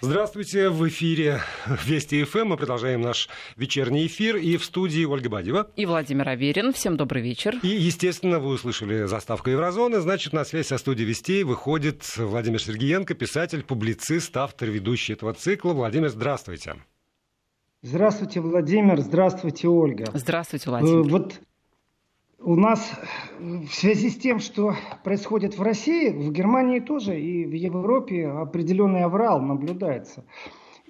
Здравствуйте, в эфире Вести ФМ. Мы продолжаем наш вечерний эфир. И в студии Ольга Бадева. И Владимир Аверин. Всем добрый вечер. И, естественно, вы услышали заставку Еврозоны. Значит, на связь со студией Вестей выходит Владимир Сергеенко, писатель, публицист, автор, ведущий этого цикла. Владимир, здравствуйте. Здравствуйте, Владимир. Здравствуйте, Ольга. Здравствуйте, Владимир. Э, вот у нас в связи с тем, что происходит в России, в Германии тоже и в Европе определенный аврал наблюдается.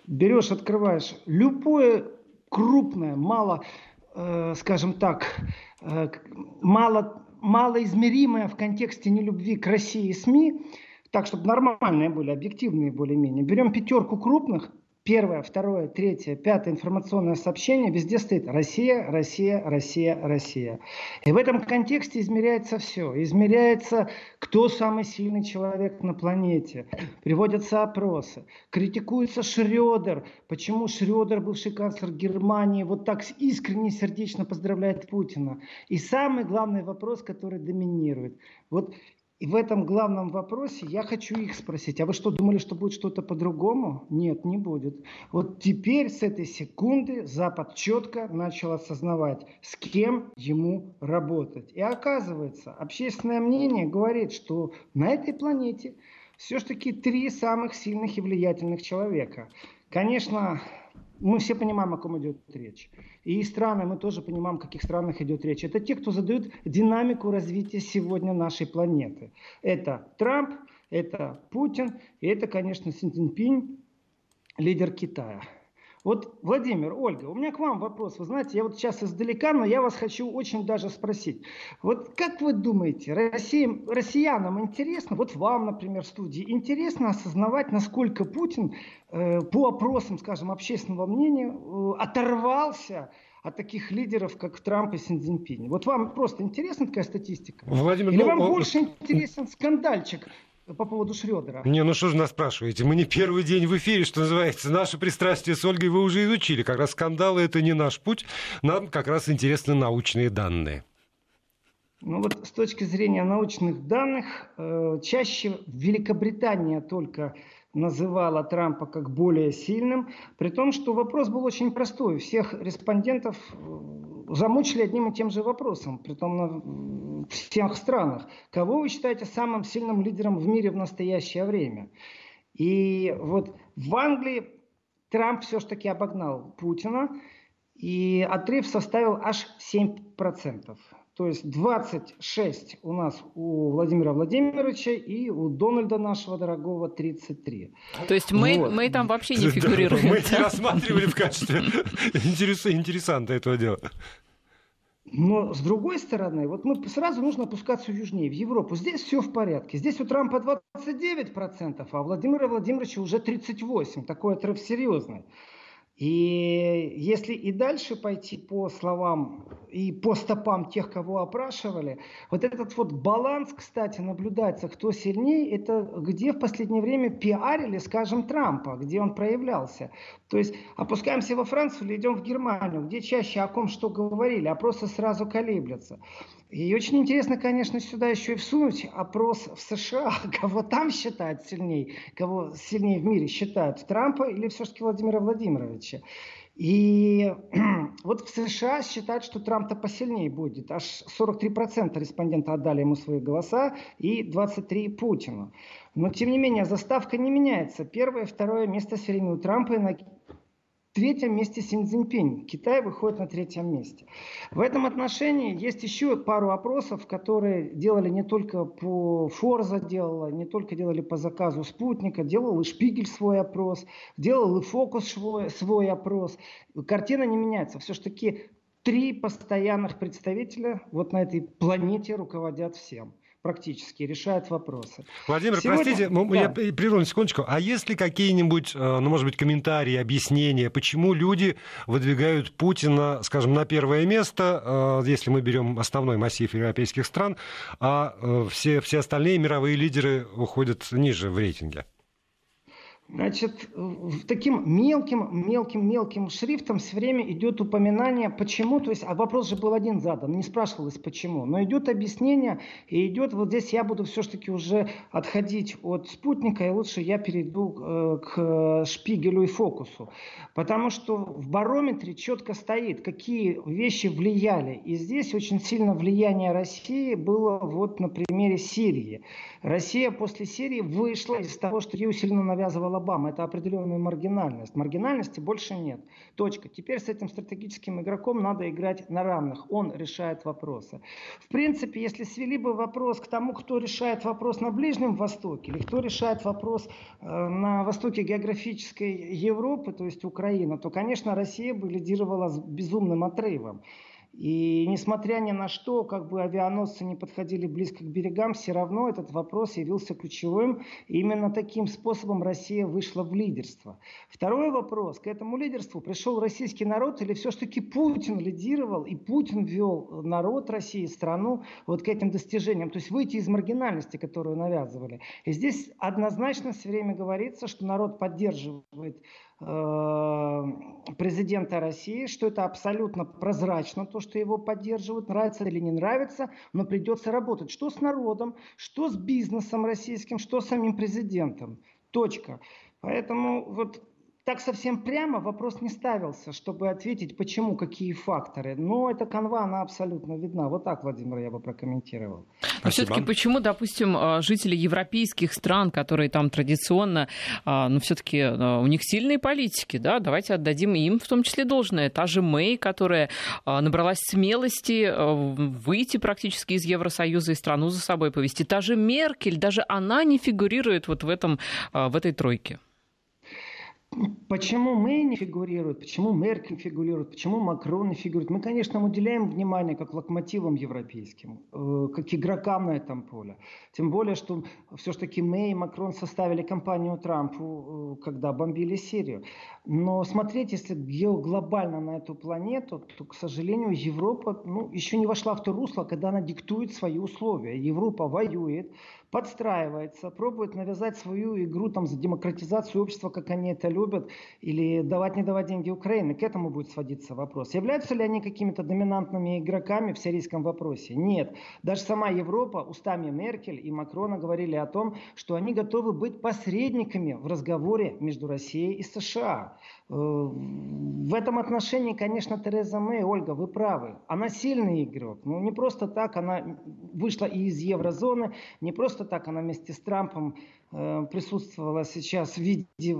Берешь, открываешь любое крупное, мало, э, скажем так, э, мало, малоизмеримое в контексте нелюбви к России СМИ, так, чтобы нормальные были, объективные более-менее. Берем пятерку крупных, первое, второе, третье, пятое информационное сообщение, везде стоит Россия, Россия, Россия, Россия. И в этом контексте измеряется все. Измеряется, кто самый сильный человек на планете. Приводятся опросы. Критикуется Шредер. Почему Шредер, бывший канцлер Германии, вот так искренне, сердечно поздравляет Путина. И самый главный вопрос, который доминирует. Вот и в этом главном вопросе я хочу их спросить. А вы что, думали, что будет что-то по-другому? Нет, не будет. Вот теперь с этой секунды Запад четко начал осознавать, с кем ему работать. И оказывается, общественное мнение говорит, что на этой планете все-таки три самых сильных и влиятельных человека. Конечно, мы все понимаем, о ком идет речь. И страны, мы тоже понимаем, о каких странах идет речь. Это те, кто задают динамику развития сегодня нашей планеты. Это Трамп, это Путин, и это, конечно, Си Цзиньпинь, лидер Китая. Вот, Владимир, Ольга, у меня к вам вопрос. Вы знаете, я вот сейчас издалека, но я вас хочу очень даже спросить. Вот как вы думаете, Россия, россиянам интересно, вот вам, например, в студии, интересно осознавать, насколько Путин э, по опросам, скажем, общественного мнения э, оторвался от таких лидеров, как Трамп и Си Цзиньпинь. Вот вам просто интересна такая статистика? Владимир, Или ну, вам ну, больше интересен скандальчик по поводу Шредера. Не, ну что же нас спрашиваете? Мы не первый день в эфире, что называется. Наше пристрастие с Ольгой вы уже изучили. Как раз скандалы – это не наш путь. Нам как раз интересны научные данные. Ну вот с точки зрения научных данных, э, чаще Великобритания только называла Трампа как более сильным, при том, что вопрос был очень простой. Всех респондентов э, замучили одним и тем же вопросом, при том на всех странах. Кого вы считаете самым сильным лидером в мире в настоящее время? И вот в Англии Трамп все-таки обогнал Путина, и отрыв составил аж 7%. То есть 26 у нас у Владимира Владимировича и у Дональда нашего дорогого 33. То есть мы, вот. мы там вообще не фигурируем. Мы не рассматривали в качестве интересанта этого дела. Но с другой стороны, вот мы сразу нужно опускаться южнее, в Европу. Здесь все в порядке. Здесь у Трампа 29%, а у Владимира Владимировича уже 38%. Такой отрыв серьезный. И если и дальше пойти по словам и по стопам тех, кого опрашивали, вот этот вот баланс, кстати, наблюдается, кто сильнее, это где в последнее время пиарили, скажем, Трампа, где он проявлялся. То есть опускаемся во Францию или идем в Германию, где чаще о ком что говорили, опросы сразу колеблятся. И очень интересно, конечно, сюда еще и всунуть опрос в США, кого там считают сильнее, кого сильнее в мире считают, Трампа или все-таки Владимира Владимировича. И вот в США считают, что Трамп-то посильнее будет. Аж 43% респондентов отдали ему свои голоса и 23% Путину. Но, тем не менее, заставка не меняется. Первое, второе место все время у Трампа третьем месте Син. Китай выходит на третьем месте. В этом отношении есть еще пару опросов, которые делали не только по Форза, делала, не только делали по заказу спутника, делал и Шпигель свой опрос, делал и Фокус свой, свой опрос. Картина не меняется. Все-таки три постоянных представителя вот на этой планете руководят всем практически решает вопросы. Владимир, Сегодня... простите, да. я прерву на секундочку. А есть ли какие-нибудь, э, ну, может быть, комментарии, объяснения, почему люди выдвигают Путина, скажем, на первое место, э, если мы берем основной массив европейских стран, а э, все, все остальные мировые лидеры уходят ниже в рейтинге? Значит, таким мелким, мелким, мелким шрифтом все время идет упоминание, почему, то есть, а вопрос же был один задан, не спрашивалось почему, но идет объяснение, и идет, вот здесь я буду все-таки уже отходить от спутника, и лучше я перейду э, к Шпигелю и Фокусу, потому что в барометре четко стоит, какие вещи влияли, и здесь очень сильно влияние России было вот на примере Сирии. Россия после Сирии вышла из того, что ей усиленно навязывала Обама. Это определенная маргинальность. Маргинальности больше нет. Точка. Теперь с этим стратегическим игроком надо играть на равных. Он решает вопросы. В принципе, если свели бы вопрос к тому, кто решает вопрос на Ближнем Востоке, или кто решает вопрос э, на востоке географической Европы, то есть Украина, то, конечно, Россия бы лидировала с безумным отрывом. И несмотря ни на что, как бы авианосцы не подходили близко к берегам, все равно этот вопрос явился ключевым. И именно таким способом Россия вышла в лидерство. Второй вопрос. К этому лидерству пришел российский народ или все-таки Путин лидировал и Путин вел народ России, страну вот к этим достижениям. То есть выйти из маргинальности, которую навязывали. И здесь однозначно все время говорится, что народ поддерживает президента России, что это абсолютно прозрачно, то, что его поддерживают, нравится или не нравится, но придется работать. Что с народом, что с бизнесом российским, что с самим президентом. Точка. Поэтому вот так совсем прямо вопрос не ставился, чтобы ответить, почему, какие факторы. Но эта канва, она абсолютно видна. Вот так, Владимир, я бы прокомментировал. Но все-таки почему, допустим, а, жители европейских стран, которые там традиционно, а, ну, все-таки а, у них сильные политики, да, давайте отдадим им в том числе должное. Та же Мэй, которая набралась смелости выйти практически из Евросоюза и страну за собой повести. Та же Меркель, даже она не фигурирует вот в, этом, в этой тройке. Почему мы не фигурирует, почему Меркель фигурирует, почему Макрон не фигурирует? Мы, конечно, уделяем внимание как локомотивам европейским, э, как игрокам на этом поле. Тем более, что все-таки Мэй и Макрон составили кампанию Трампу, э, когда бомбили Сирию. Но смотреть, если глобально на эту планету, то, к сожалению, Европа ну, еще не вошла в то русло, когда она диктует свои условия. Европа воюет, подстраивается, пробует навязать свою игру там, за демократизацию общества, как они это любят, или давать не давать деньги Украине. К этому будет сводиться вопрос. Являются ли они какими-то доминантными игроками в сирийском вопросе? Нет. Даже сама Европа устами Меркель и Макрона говорили о том, что они готовы быть посредниками в разговоре между Россией и США. Э, в этом отношении, конечно, Тереза Мэй, Ольга, вы правы. Она сильный игрок. Ну, не просто так она вышла и из еврозоны, не просто так она вместе с Трампом присутствовала сейчас в виде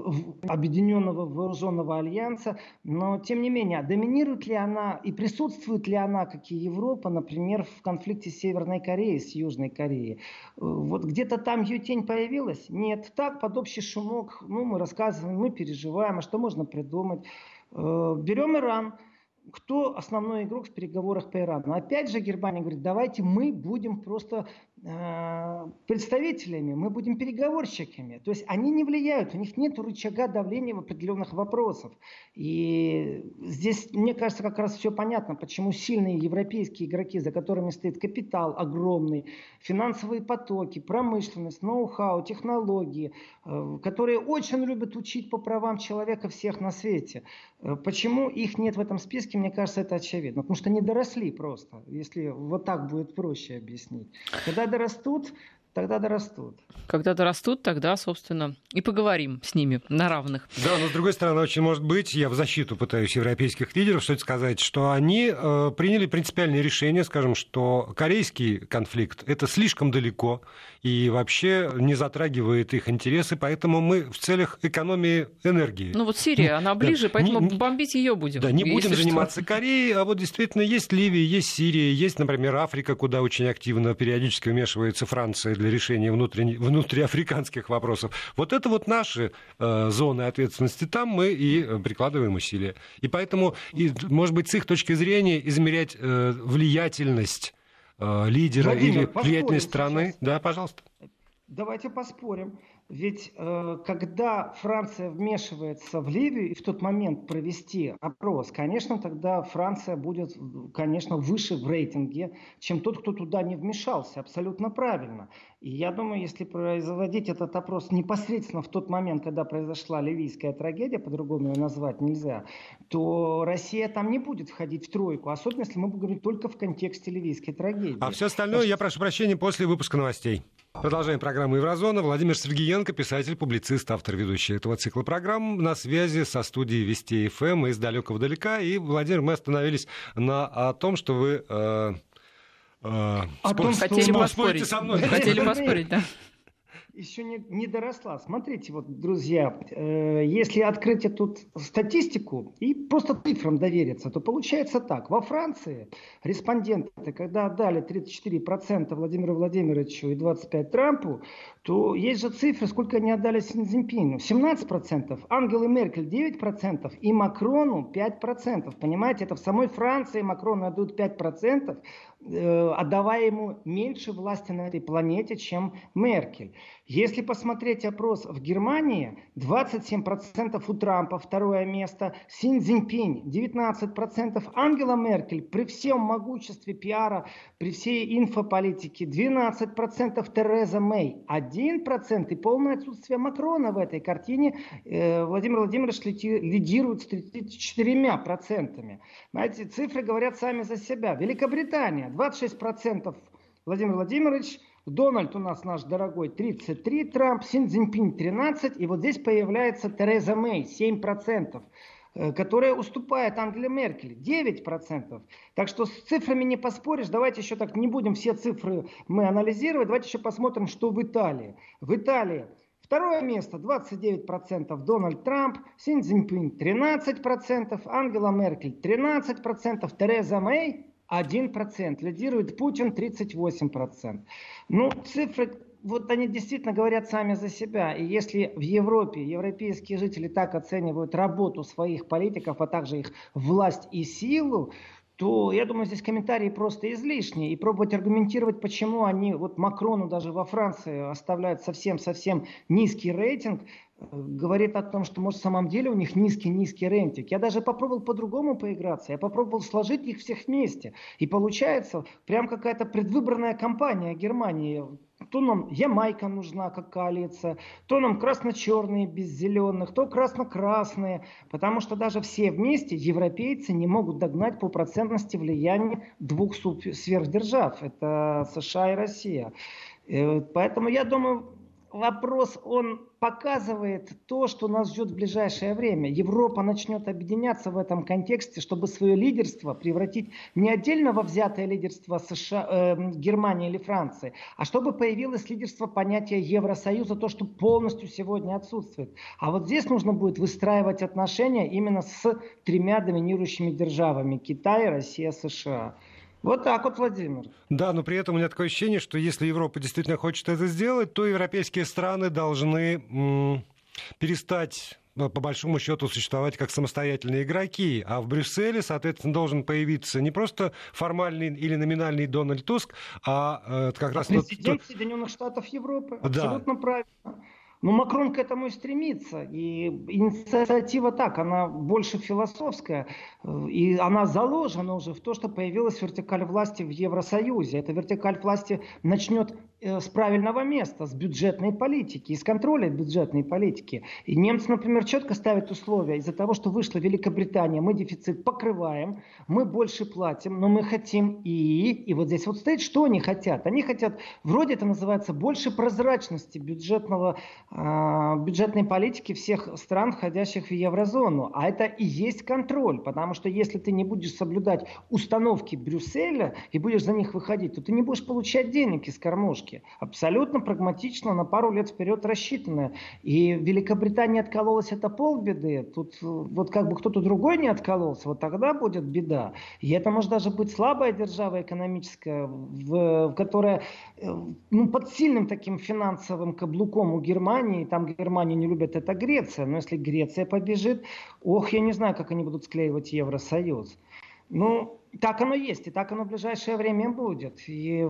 объединенного вооруженного альянса, но тем не менее, доминирует ли она и присутствует ли она, как и Европа, например, в конфликте Северной Кореи с Южной Кореей? Э, вот где-то там ее тень появилась? Нет, так, под общий шумок, ну, мы рассказываем, мы переживаем, а что можно придумать? Э, берем Иран – кто основной игрок в переговорах по Ирану? Опять же Германия говорит, давайте мы будем просто э, представителями, мы будем переговорщиками. То есть они не влияют, у них нет рычага давления в определенных вопросах. И здесь, мне кажется, как раз все понятно, почему сильные европейские игроки, за которыми стоит капитал огромный, финансовые потоки, промышленность, ноу-хау, технологии, э, которые очень любят учить по правам человека всех на свете. Э, почему их нет в этом списке? мне кажется, это очевидно. Потому что не доросли просто, если вот так будет проще объяснить. Когда дорастут, тогда дорастут. Когда дорастут, тогда, собственно, и поговорим с ними на равных. Да, но с другой стороны, очень может быть, я в защиту пытаюсь европейских лидеров что-то сказать, что они э, приняли принципиальное решение, скажем, что корейский конфликт это слишком далеко и вообще не затрагивает их интересы, поэтому мы в целях экономии энергии. Ну вот Сирия, она ближе, да. поэтому не, бомбить ее будем. Да, не будем заниматься что. Кореей, а вот действительно есть Ливия, есть Сирия, есть, например, Африка, куда очень активно периодически вмешивается Франция для решения внутренних, внутриафриканских вопросов. Вот это вот наши э, зоны ответственности, там мы и э, прикладываем усилия. И поэтому, и, может быть, с их точки зрения измерять э, влиятельность э, лидера Владимир, или влиятельность страны. Сейчас. Да, пожалуйста. Давайте поспорим. Ведь э, когда Франция вмешивается в Ливию и в тот момент провести опрос, конечно, тогда Франция будет, конечно, выше в рейтинге, чем тот, кто туда не вмешался. Абсолютно правильно. И я думаю, если производить этот опрос непосредственно в тот момент, когда произошла ливийская трагедия, по-другому ее назвать нельзя, то Россия там не будет входить в тройку, особенно если мы будем говорить только в контексте ливийской трагедии. А все остальное, так я прошу прощения, после выпуска новостей. Продолжаем программу «Еврозона». Владимир Сергеенко, писатель, публицист, автор, ведущий этого цикла программ. На связи со студией Вести ФМ из далекого далека. И, Владимир, мы остановились на о том, что вы... Э, э, о спор... том, хотели поспорить. со мной. Хотели поспорить, да еще не, не доросла. Смотрите, вот, друзья, э, если открыть эту статистику и просто цифрам довериться, то получается так. Во Франции респонденты, когда отдали 34% Владимиру Владимировичу и 25% Трампу, то есть же цифры, сколько они отдали Синьцзиньпину. 17%, Ангелы Меркель 9% и Макрону 5%. Понимаете, это в самой Франции Макрону отдают 5%, э, отдавая ему меньше власти на этой планете, чем Меркель. Если посмотреть опрос в Германии, 27% у Трампа второе место, Син Цзиньпинь 19%, Ангела Меркель при всем могуществе пиара, при всей инфополитике 12%, Тереза Мэй 1% и полное отсутствие Макрона в этой картине. Э, Владимир Владимирович лидирует с 34%. Знаете, цифры говорят сами за себя. Великобритания 26% Владимир Владимирович – Дональд у нас наш дорогой 33, Трамп, Син Цзиньпинь 13, и вот здесь появляется Тереза Мэй 7% э, которая уступает Ангеле Меркель 9%. Так что с цифрами не поспоришь. Давайте еще так не будем все цифры мы анализировать. Давайте еще посмотрим, что в Италии. В Италии второе место 29% Дональд Трамп, Син Цзиньпинь 13%, Ангела Меркель 13%, Тереза Мэй 1%, лидирует Путин 38%. Ну, цифры, вот они действительно говорят сами за себя. И если в Европе европейские жители так оценивают работу своих политиков, а также их власть и силу, то я думаю, здесь комментарии просто излишние. И пробовать аргументировать, почему они, вот Макрону даже во Франции оставляют совсем-совсем низкий рейтинг, говорит о том, что, может, в самом деле у них низкий-низкий рейтинг. Я даже попробовал по-другому поиграться. Я попробовал сложить их всех вместе. И получается прям какая-то предвыборная кампания Германии. То нам Ямайка нужна как коалиция, то нам красно-черные без зеленых, то красно-красные. Потому что даже все вместе европейцы не могут догнать по процентности влияния двух сверхдержав. Это США и Россия. Э, поэтому я думаю, вопрос, он показывает то, что нас ждет в ближайшее время. Европа начнет объединяться в этом контексте, чтобы свое лидерство превратить не отдельно во взятое лидерство США, э, Германии или Франции, а чтобы появилось лидерство понятия Евросоюза, то, что полностью сегодня отсутствует. А вот здесь нужно будет выстраивать отношения именно с тремя доминирующими державами – Китай, Россия, США. Вот так вот, Владимир. Да, но при этом у меня такое ощущение, что если Европа действительно хочет это сделать, то европейские страны должны м- перестать ну, по большому счету существовать как самостоятельные игроки, а в Брюсселе, соответственно, должен появиться не просто формальный или номинальный Дональд Туск, а э, как раз... Президент тот... Соединенных Штатов Европы. Абсолютно да. правильно. Но Макрон к этому и стремится. И инициатива так, она больше философская. И она заложена уже в то, что появилась вертикаль власти в Евросоюзе. Эта вертикаль власти начнет Э, с правильного места, с бюджетной политики, из контроля бюджетной политики. И немцы, например, четко ставят условия. Из-за того, что вышла Великобритания, мы дефицит покрываем, мы больше платим, но мы хотим и... И вот здесь вот стоит, что они хотят. Они хотят, вроде это называется, больше прозрачности бюджетного, э, бюджетной политики всех стран, входящих в еврозону. А это и есть контроль, потому что если ты не будешь соблюдать установки Брюсселя и будешь за них выходить, то ты не будешь получать денег из кормушки. Абсолютно прагматично, на пару лет вперед рассчитанное. И Великобритания откололась, это полбеды. Тут вот как бы кто-то другой не откололся, вот тогда будет беда. И это может даже быть слабая держава экономическая, в, в которая э, ну, под сильным таким финансовым каблуком у Германии, там Германию не любят, это Греция. Но если Греция побежит, ох, я не знаю, как они будут склеивать Евросоюз. Ну, Так оно есть, и так оно в ближайшее время будет. И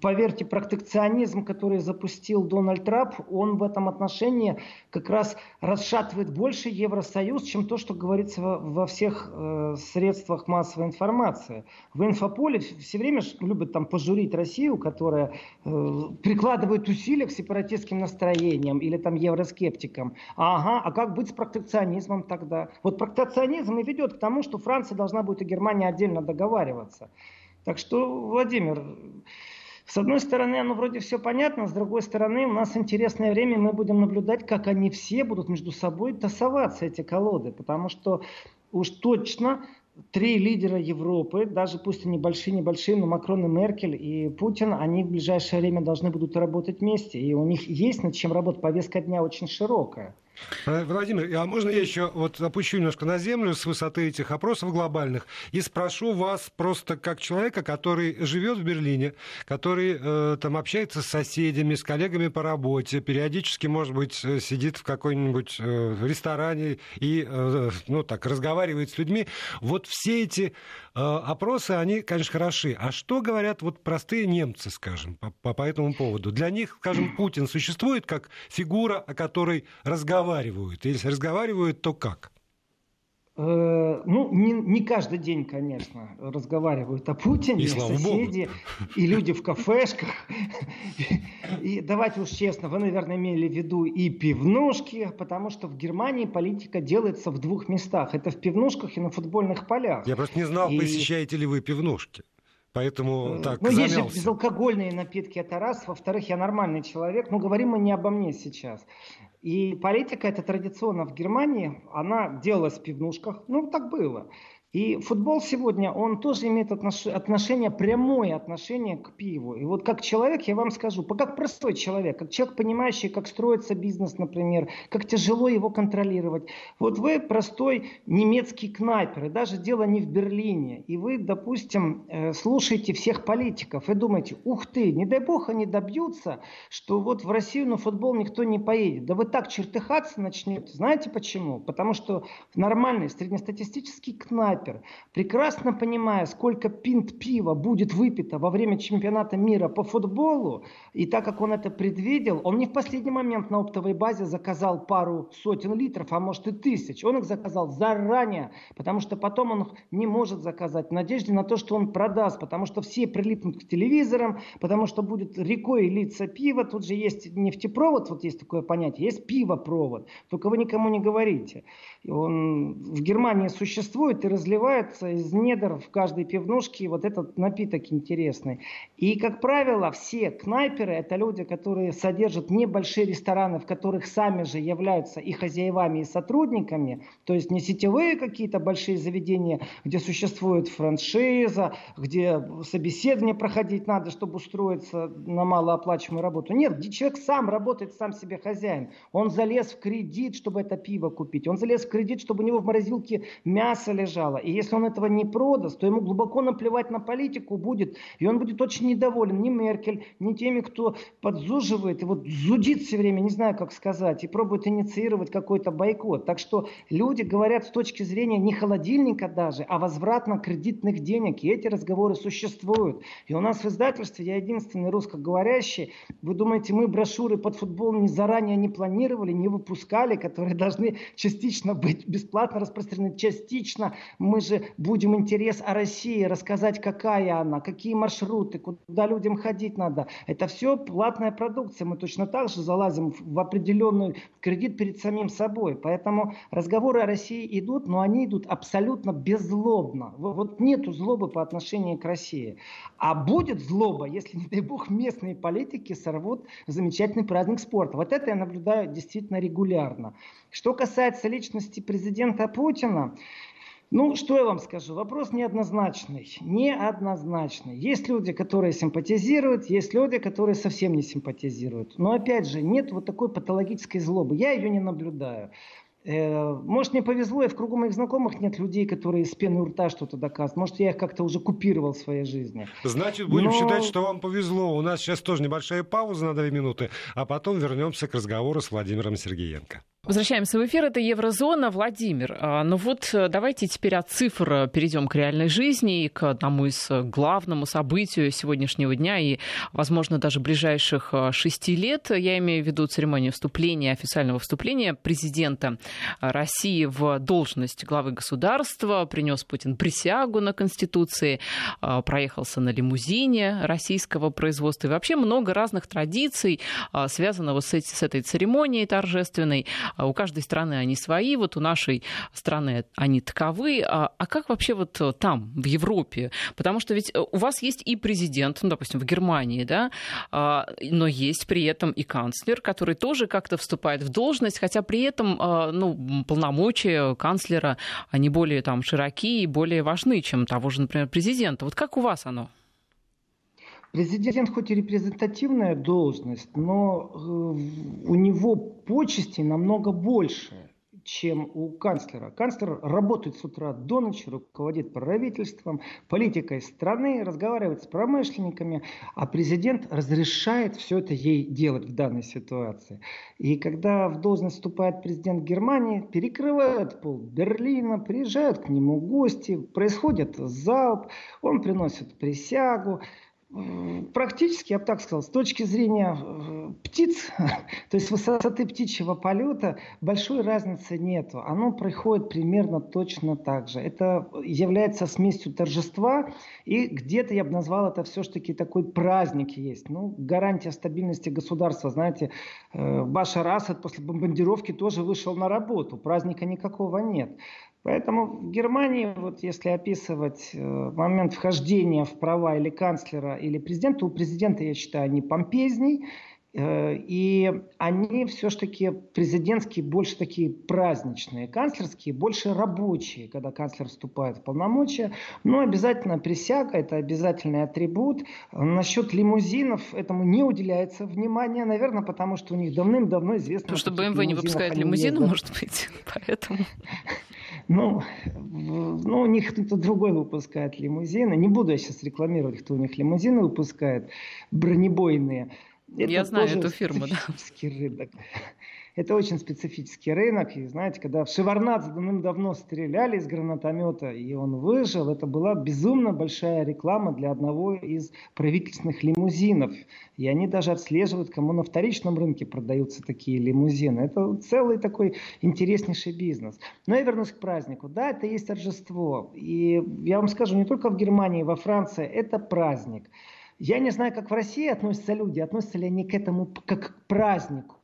поверьте, протекционизм, который запустил Дональд Трамп, он в этом отношении как раз расшатывает больше Евросоюз, чем то, что говорится во, всех э, средствах массовой информации. В инфополе все время любят там пожурить Россию, которая э, прикладывает усилия к сепаратистским настроениям или там евроскептикам. Ага, а как быть с протекционизмом тогда? Вот протекционизм и ведет к тому, что Франция должна будет и Германия отдельно договариваться договариваться. Так что, Владимир, с одной стороны, оно вроде все понятно, с другой стороны, у нас интересное время, мы будем наблюдать, как они все будут между собой тасоваться, эти колоды, потому что уж точно три лидера Европы, даже пусть они большие, небольшие, но Макрон и Меркель и Путин, они в ближайшее время должны будут работать вместе. И у них есть над чем работать. Повестка дня очень широкая. Э, Владимир, а можно я еще вот опущу немножко на землю с высоты этих опросов глобальных и спрошу вас просто как человека, который живет в Берлине, который э, там общается с соседями, с коллегами по работе, периодически, может быть, э, сидит в какой-нибудь э, ресторане и, э, ну так, разговаривает с людьми. Вот все эти опросы, они, конечно, хороши. А что говорят вот простые немцы, скажем, по, по, по этому поводу? Для них, скажем, Путин существует как фигура, о которой разговаривают разговаривают? Если разговаривают, то как? Э, ну, не, не каждый день, конечно, разговаривают о Путине, и соседи, Богу. и люди в кафешках. И давайте уж честно, вы, наверное, имели в виду и пивнушки, потому что в Германии политика делается в двух местах. Это в пивнушках и на футбольных полях. Я просто не знал, и... посещаете ли вы пивнушки. Поэтому э, так Ну, есть же безалкогольные напитки, это раз. Во-вторых, я нормальный человек. Но говорим мы не обо мне сейчас. И политика эта традиционно в Германии, она делалась в пивнушках. Ну, так было. И футбол сегодня, он тоже имеет отнош... отношение, прямое отношение к пиву. И вот как человек, я вам скажу, как простой человек, как человек, понимающий, как строится бизнес, например, как тяжело его контролировать. Вот вы простой немецкий кнайпер, и даже дело не в Берлине. И вы, допустим, э, слушаете всех политиков и думаете, ух ты, не дай бог они добьются, что вот в Россию на футбол никто не поедет. Да вы так чертыхаться начнете. Знаете почему? Потому что нормальный среднестатистический кнайпер снайпер, прекрасно понимая, сколько пинт пива будет выпито во время чемпионата мира по футболу, и так как он это предвидел, он не в последний момент на оптовой базе заказал пару сотен литров, а может и тысяч. Он их заказал заранее, потому что потом он их не может заказать в надежде на то, что он продаст, потому что все прилипнут к телевизорам, потому что будет рекой литься пиво. Тут же есть нефтепровод, вот есть такое понятие, есть пивопровод. Только вы никому не говорите. Он в Германии существует и разливается из недр в каждой пивнушке вот этот напиток интересный. И, как правило, все кнайперы – это люди, которые содержат небольшие рестораны, в которых сами же являются и хозяевами, и сотрудниками. То есть не сетевые какие-то большие заведения, где существует франшиза, где собеседование проходить надо, чтобы устроиться на малооплачиваемую работу. Нет, где человек сам работает, сам себе хозяин. Он залез в кредит, чтобы это пиво купить. Он залез в кредит, чтобы у него в морозилке мясо лежало. И если он этого не продаст, то ему глубоко наплевать на политику будет. И он будет очень недоволен ни Меркель, ни теми, кто подзуживает и вот зудит все время, не знаю, как сказать, и пробует инициировать какой-то бойкот. Так что люди говорят с точки зрения не холодильника даже, а возвратно-кредитных денег. И эти разговоры существуют. И у нас в издательстве, я единственный русскоговорящий, вы думаете, мы брошюры под футбол не заранее не планировали, не выпускали, которые должны частично быть бесплатно распространены, частично мы же будем интерес о России, рассказать, какая она, какие маршруты, куда людям ходить надо. Это все платная продукция. Мы точно так же залазим в определенный кредит перед самим собой. Поэтому разговоры о России идут, но они идут абсолютно беззлобно. Вот нету злобы по отношению к России. А будет злоба, если, не дай бог, местные политики сорвут замечательный праздник спорта. Вот это я наблюдаю действительно регулярно. Что касается личности президента Путина, ну, что я вам скажу? Вопрос неоднозначный. Неоднозначный. Есть люди, которые симпатизируют, есть люди, которые совсем не симпатизируют. Но опять же, нет вот такой патологической злобы. Я ее не наблюдаю. Э, может, мне повезло, и в кругу моих знакомых нет людей, которые с пены у рта что-то доказывают. Может, я их как-то уже купировал в своей жизни. Значит, будем Но... считать, что вам повезло. У нас сейчас тоже небольшая пауза на две минуты, а потом вернемся к разговору с Владимиром Сергеенко. Возвращаемся в эфир. Это Еврозона. Владимир, а, ну вот э, давайте теперь от цифр перейдем к реальной жизни и к одному из э, главному событию сегодняшнего дня и, возможно, даже ближайших э, шести лет. Я имею в виду церемонию вступления, официального вступления президента России в должность главы государства. Принес Путин присягу на Конституции, проехался на лимузине российского производства. И вообще много разных традиций, связанного с этой церемонией торжественной. А у каждой страны они свои, вот у нашей страны они таковы. А, а как вообще вот э, там, в Европе? Потому что ведь э, у вас есть и президент, ну, допустим, в Германии, да, а, но есть при этом и канцлер, который тоже как-то вступает в должность, хотя при этом, ну, полномочия канцлера, они более там широкие и более важны, чем того же, например, президента. Вот как у вас оно? Президент хоть и репрезентативная должность, но э, у него почестей намного больше, чем у канцлера. Канцлер работает с утра до ночи, руководит правительством, политикой страны, разговаривает с промышленниками, а президент разрешает все это ей делать в данной ситуации. И когда в должность вступает президент Германии, перекрывают пол Берлина, приезжают к нему гости, происходит залп, он приносит присягу, Практически, я бы так сказал, с точки зрения э, птиц, то есть высоты птичьего полета, большой разницы нету. Оно происходит примерно точно так же. Это является смесью торжества, и где-то я бы назвал это все-таки такой праздник есть. Ну, гарантия стабильности государства. Знаете, э, Башар Асад после бомбардировки тоже вышел на работу. Праздника никакого нет. Поэтому в Германии, вот если описывать э, момент вхождения в права или канцлера, или президента, у президента, я считаю, они помпезней, э, и они все-таки президентские больше такие праздничные, канцлерские больше рабочие, когда канцлер вступает в полномочия. Но обязательно присяга, это обязательный атрибут. Насчет лимузинов этому не уделяется внимания, наверное, потому что у них давным-давно известно... Потому что BMW не выпускает лимузины, может быть, поэтому... Ну, ну, у них кто-то другой выпускает лимузины. Не буду я сейчас рекламировать, кто у них лимузины выпускает, бронебойные. Это я знаю эту фирму, да. Рынок. Это очень специфический рынок. И знаете, когда в Шеварнадзе давным-давно стреляли из гранатомета, и он выжил, это была безумно большая реклама для одного из правительственных лимузинов. И они даже отслеживают, кому на вторичном рынке продаются такие лимузины. Это целый такой интереснейший бизнес. Но я вернусь к празднику. Да, это есть торжество. И я вам скажу, не только в Германии, во Франции, это праздник. Я не знаю, как в России относятся люди, относятся ли они к этому как к празднику.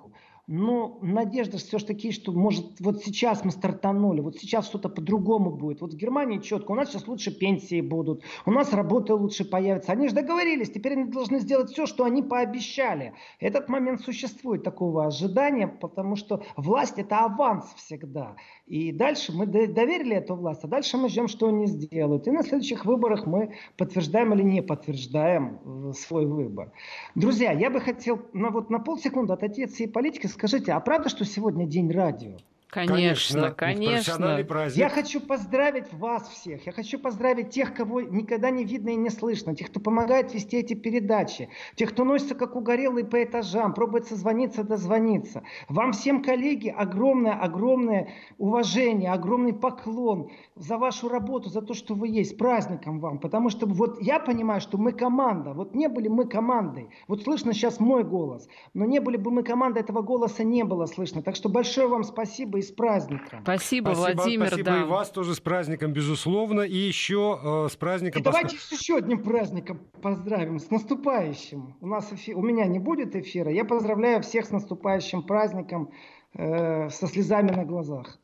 Но надежда все-таки, что может вот сейчас мы стартанули, вот сейчас что-то по-другому будет. Вот в Германии четко, у нас сейчас лучше пенсии будут, у нас работа лучше появится. Они же договорились, теперь они должны сделать все, что они пообещали. Этот момент существует такого ожидания, потому что власть это аванс всегда. И дальше мы доверили эту власть, а дальше мы ждем, что они сделают. И на следующих выборах мы подтверждаем или не подтверждаем э, свой выбор. Друзья, я бы хотел на, вот на полсекунды отойти от всей политики Скажите, а правда, что сегодня день радио? Конечно, конечно. Праздник. Я хочу поздравить вас всех. Я хочу поздравить тех, кого никогда не видно и не слышно. Тех, кто помогает вести эти передачи. Тех, кто носится как угорелый по этажам, пробует созвониться, дозвониться. Вам всем, коллеги, огромное, огромное уважение, огромный поклон за вашу работу, за то, что вы есть. Праздником вам. Потому что вот я понимаю, что мы команда. Вот не были мы командой. Вот слышно сейчас мой голос. Но не были бы мы командой, этого голоса не было слышно. Так что большое вам спасибо с праздником. Спасибо, спасибо Владимир. Спасибо да. и вас тоже с праздником, безусловно. И еще э, с праздником... И давайте с еще одним праздником поздравим, с наступающим. У, нас эфир, у меня не будет эфира. Я поздравляю всех с наступающим праздником э, со слезами на глазах.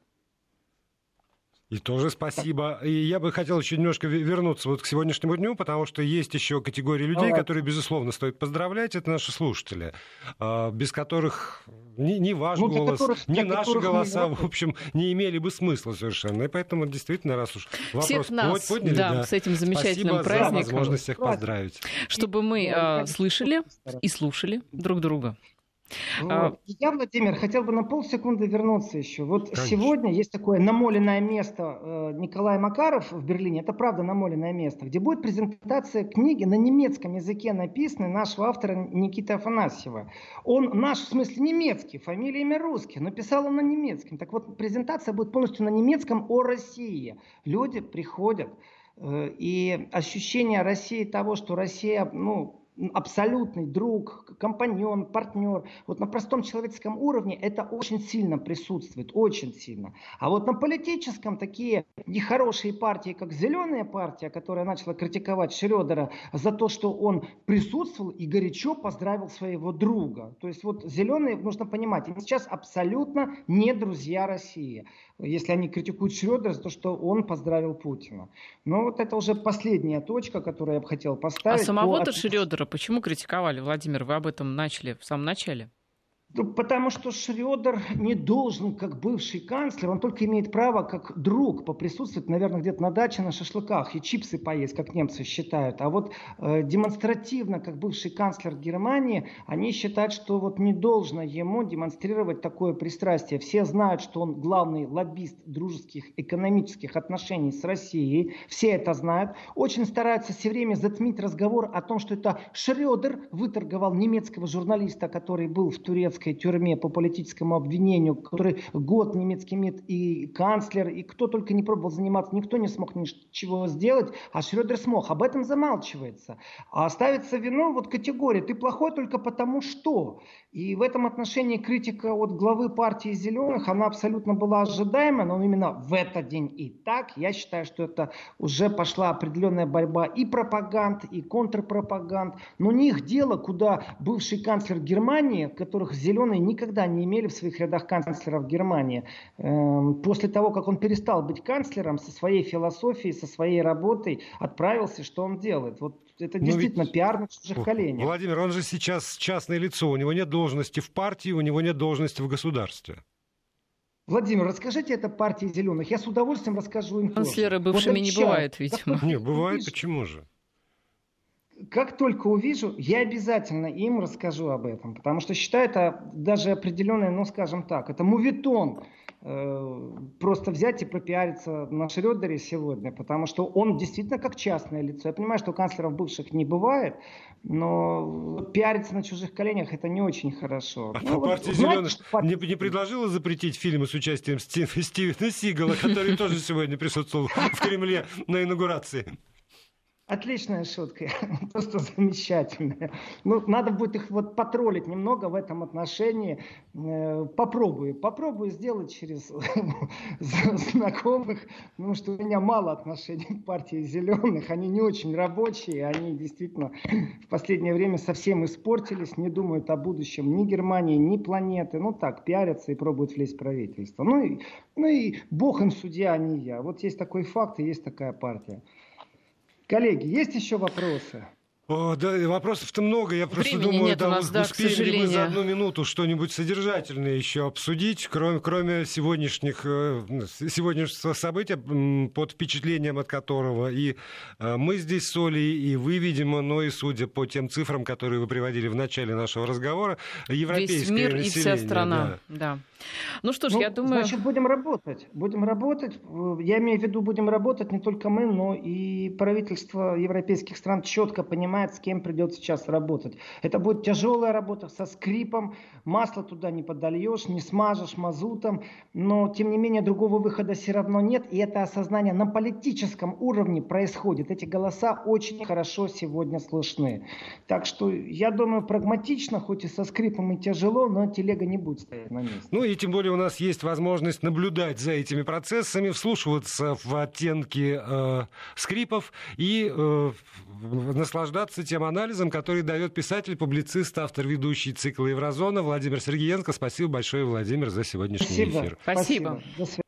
И тоже спасибо. И я бы хотел еще немножко вернуться вот к сегодняшнему дню, потому что есть еще категория людей, которые, безусловно, стоит поздравлять. Это наши слушатели, а, без которых ни, ни ваш ну, голос, которых, ни наши голоса, в общем, не имели бы смысла совершенно. И поэтому, действительно, раз уж вопрос всех нас, подняли, да, да, с этим замечательным спасибо праздником. за возможность всех поздравить. Чтобы мы э, слышали и слушали друг друга. Вот. А... Я, Владимир, хотел бы на полсекунды вернуться еще. Вот Конечно. сегодня есть такое намоленное место э, Николай Макаров в Берлине. Это правда намоленное место, где будет презентация книги на немецком языке, написанной нашего автора Никиты Афанасьева. Он наш, в смысле, немецкий, фамилия, имя русский, но писал он на немецком. Так вот, презентация будет полностью на немецком о России. Люди приходят, э, и ощущение России того, что Россия, ну, абсолютный друг, компаньон, партнер. Вот на простом человеческом уровне это очень сильно присутствует, очень сильно. А вот на политическом такие нехорошие партии, как Зеленая партия, которая начала критиковать Шредера за то, что он присутствовал и горячо поздравил своего друга. То есть вот Зеленые, нужно понимать, они сейчас абсолютно не друзья России если они критикуют Шредера за то, что он поздравил Путина. Но вот это уже последняя точка, которую я бы хотел поставить. А самого-то по... Шредера почему критиковали, Владимир? Вы об этом начали в самом начале. Ну, потому что Шредер не должен, как бывший канцлер, он только имеет право, как друг, поприсутствовать, наверное, где-то на даче на шашлыках и чипсы поесть, как немцы считают. А вот э, демонстративно, как бывший канцлер Германии, они считают, что вот не должно ему демонстрировать такое пристрастие. Все знают, что он главный лоббист дружеских экономических отношений с Россией. Все это знают. Очень стараются все время затмить разговор о том, что это Шредер выторговал немецкого журналиста, который был в Турецком немецкой тюрьме по политическому обвинению, который год немецкий МИД и канцлер, и кто только не пробовал заниматься, никто не смог ничего сделать, а Шредер смог. Об этом замалчивается. А ставится вину вот категория «ты плохой только потому что». И в этом отношении критика от главы партии «Зеленых», она абсолютно была ожидаема, но именно в этот день и так. Я считаю, что это уже пошла определенная борьба и пропаганд, и контрпропаганд. Но не их дело, куда бывший канцлер Германии, которых «Зеленые» никогда не имели в своих рядах канцлеров Германии. Эм, после того, как он перестал быть канцлером со своей философией, со своей работой, отправился, что он делает? Вот это Но действительно ведь... пиар на чужих коленях. Владимир, он же сейчас частное лицо, у него нет должности в партии, у него нет должности в государстве. Владимир, расскажите это партии зеленых. Я с удовольствием расскажу им. Канцлеры бывшими вот не бывает, видимо. Не, бывает, почему же? Как только увижу, я обязательно им расскажу об этом, потому что считаю это даже определенное, ну скажем так, это мувитон э, просто взять и пропиариться на Шредере сегодня, потому что он действительно как частное лицо. Я понимаю, что канцлеров бывших не бывает, но пиариться на чужих коленях это не очень хорошо. А ну, партия вот, Зеленых не, не предложила запретить фильмы с участием Стивена Сигала, который тоже сегодня присутствовал в Кремле на инаугурации? Отличная шутка, просто замечательная. Ну, надо будет их вот потроллить немного в этом отношении. Э, попробую, попробую сделать через знакомых, потому что у меня мало отношений к партии зеленых, они не очень рабочие, они действительно в последнее время совсем испортились, не думают о будущем ни Германии, ни планеты. Ну так, пиарятся и пробуют влезть в правительство. Ну и, ну и бог им судья, а не я. Вот есть такой факт и есть такая партия. Коллеги, есть еще вопросы? О, да, вопросов-то много. Я просто Времени думаю, да, нас, да, успеем ли мы за одну минуту что-нибудь содержательное еще обсудить, кроме, кроме сегодняшних, э, сегодняшнего события, под впечатлением от которого и э, мы здесь с Олей, и вы, видимо, но и судя по тем цифрам, которые вы приводили в начале нашего разговора, европейское Весь мир население, и вся страна. Да. да. Ну что ж, ну, я думаю... Значит, будем работать. Будем работать. Я имею в виду, будем работать не только мы, но и правительство европейских стран четко понимает, с кем придется сейчас работать. Это будет тяжелая работа со скрипом. Масло туда не подольешь, не смажешь мазутом. Но, тем не менее, другого выхода все равно нет. И это осознание на политическом уровне происходит. Эти голоса очень хорошо сегодня слышны. Так что, я думаю, прагматично, хоть и со скрипом и тяжело, но телега не будет стоять на месте. Ну и тем более у нас есть возможность наблюдать за этими процессами, вслушиваться в оттенки э, скрипов и э, наслаждаться тем анализом, который дает писатель, публицист, автор ведущий цикла Еврозона Владимир Сергеенко. Спасибо большое, Владимир, за сегодняшний Спасибо. эфир. Спасибо. Спасибо.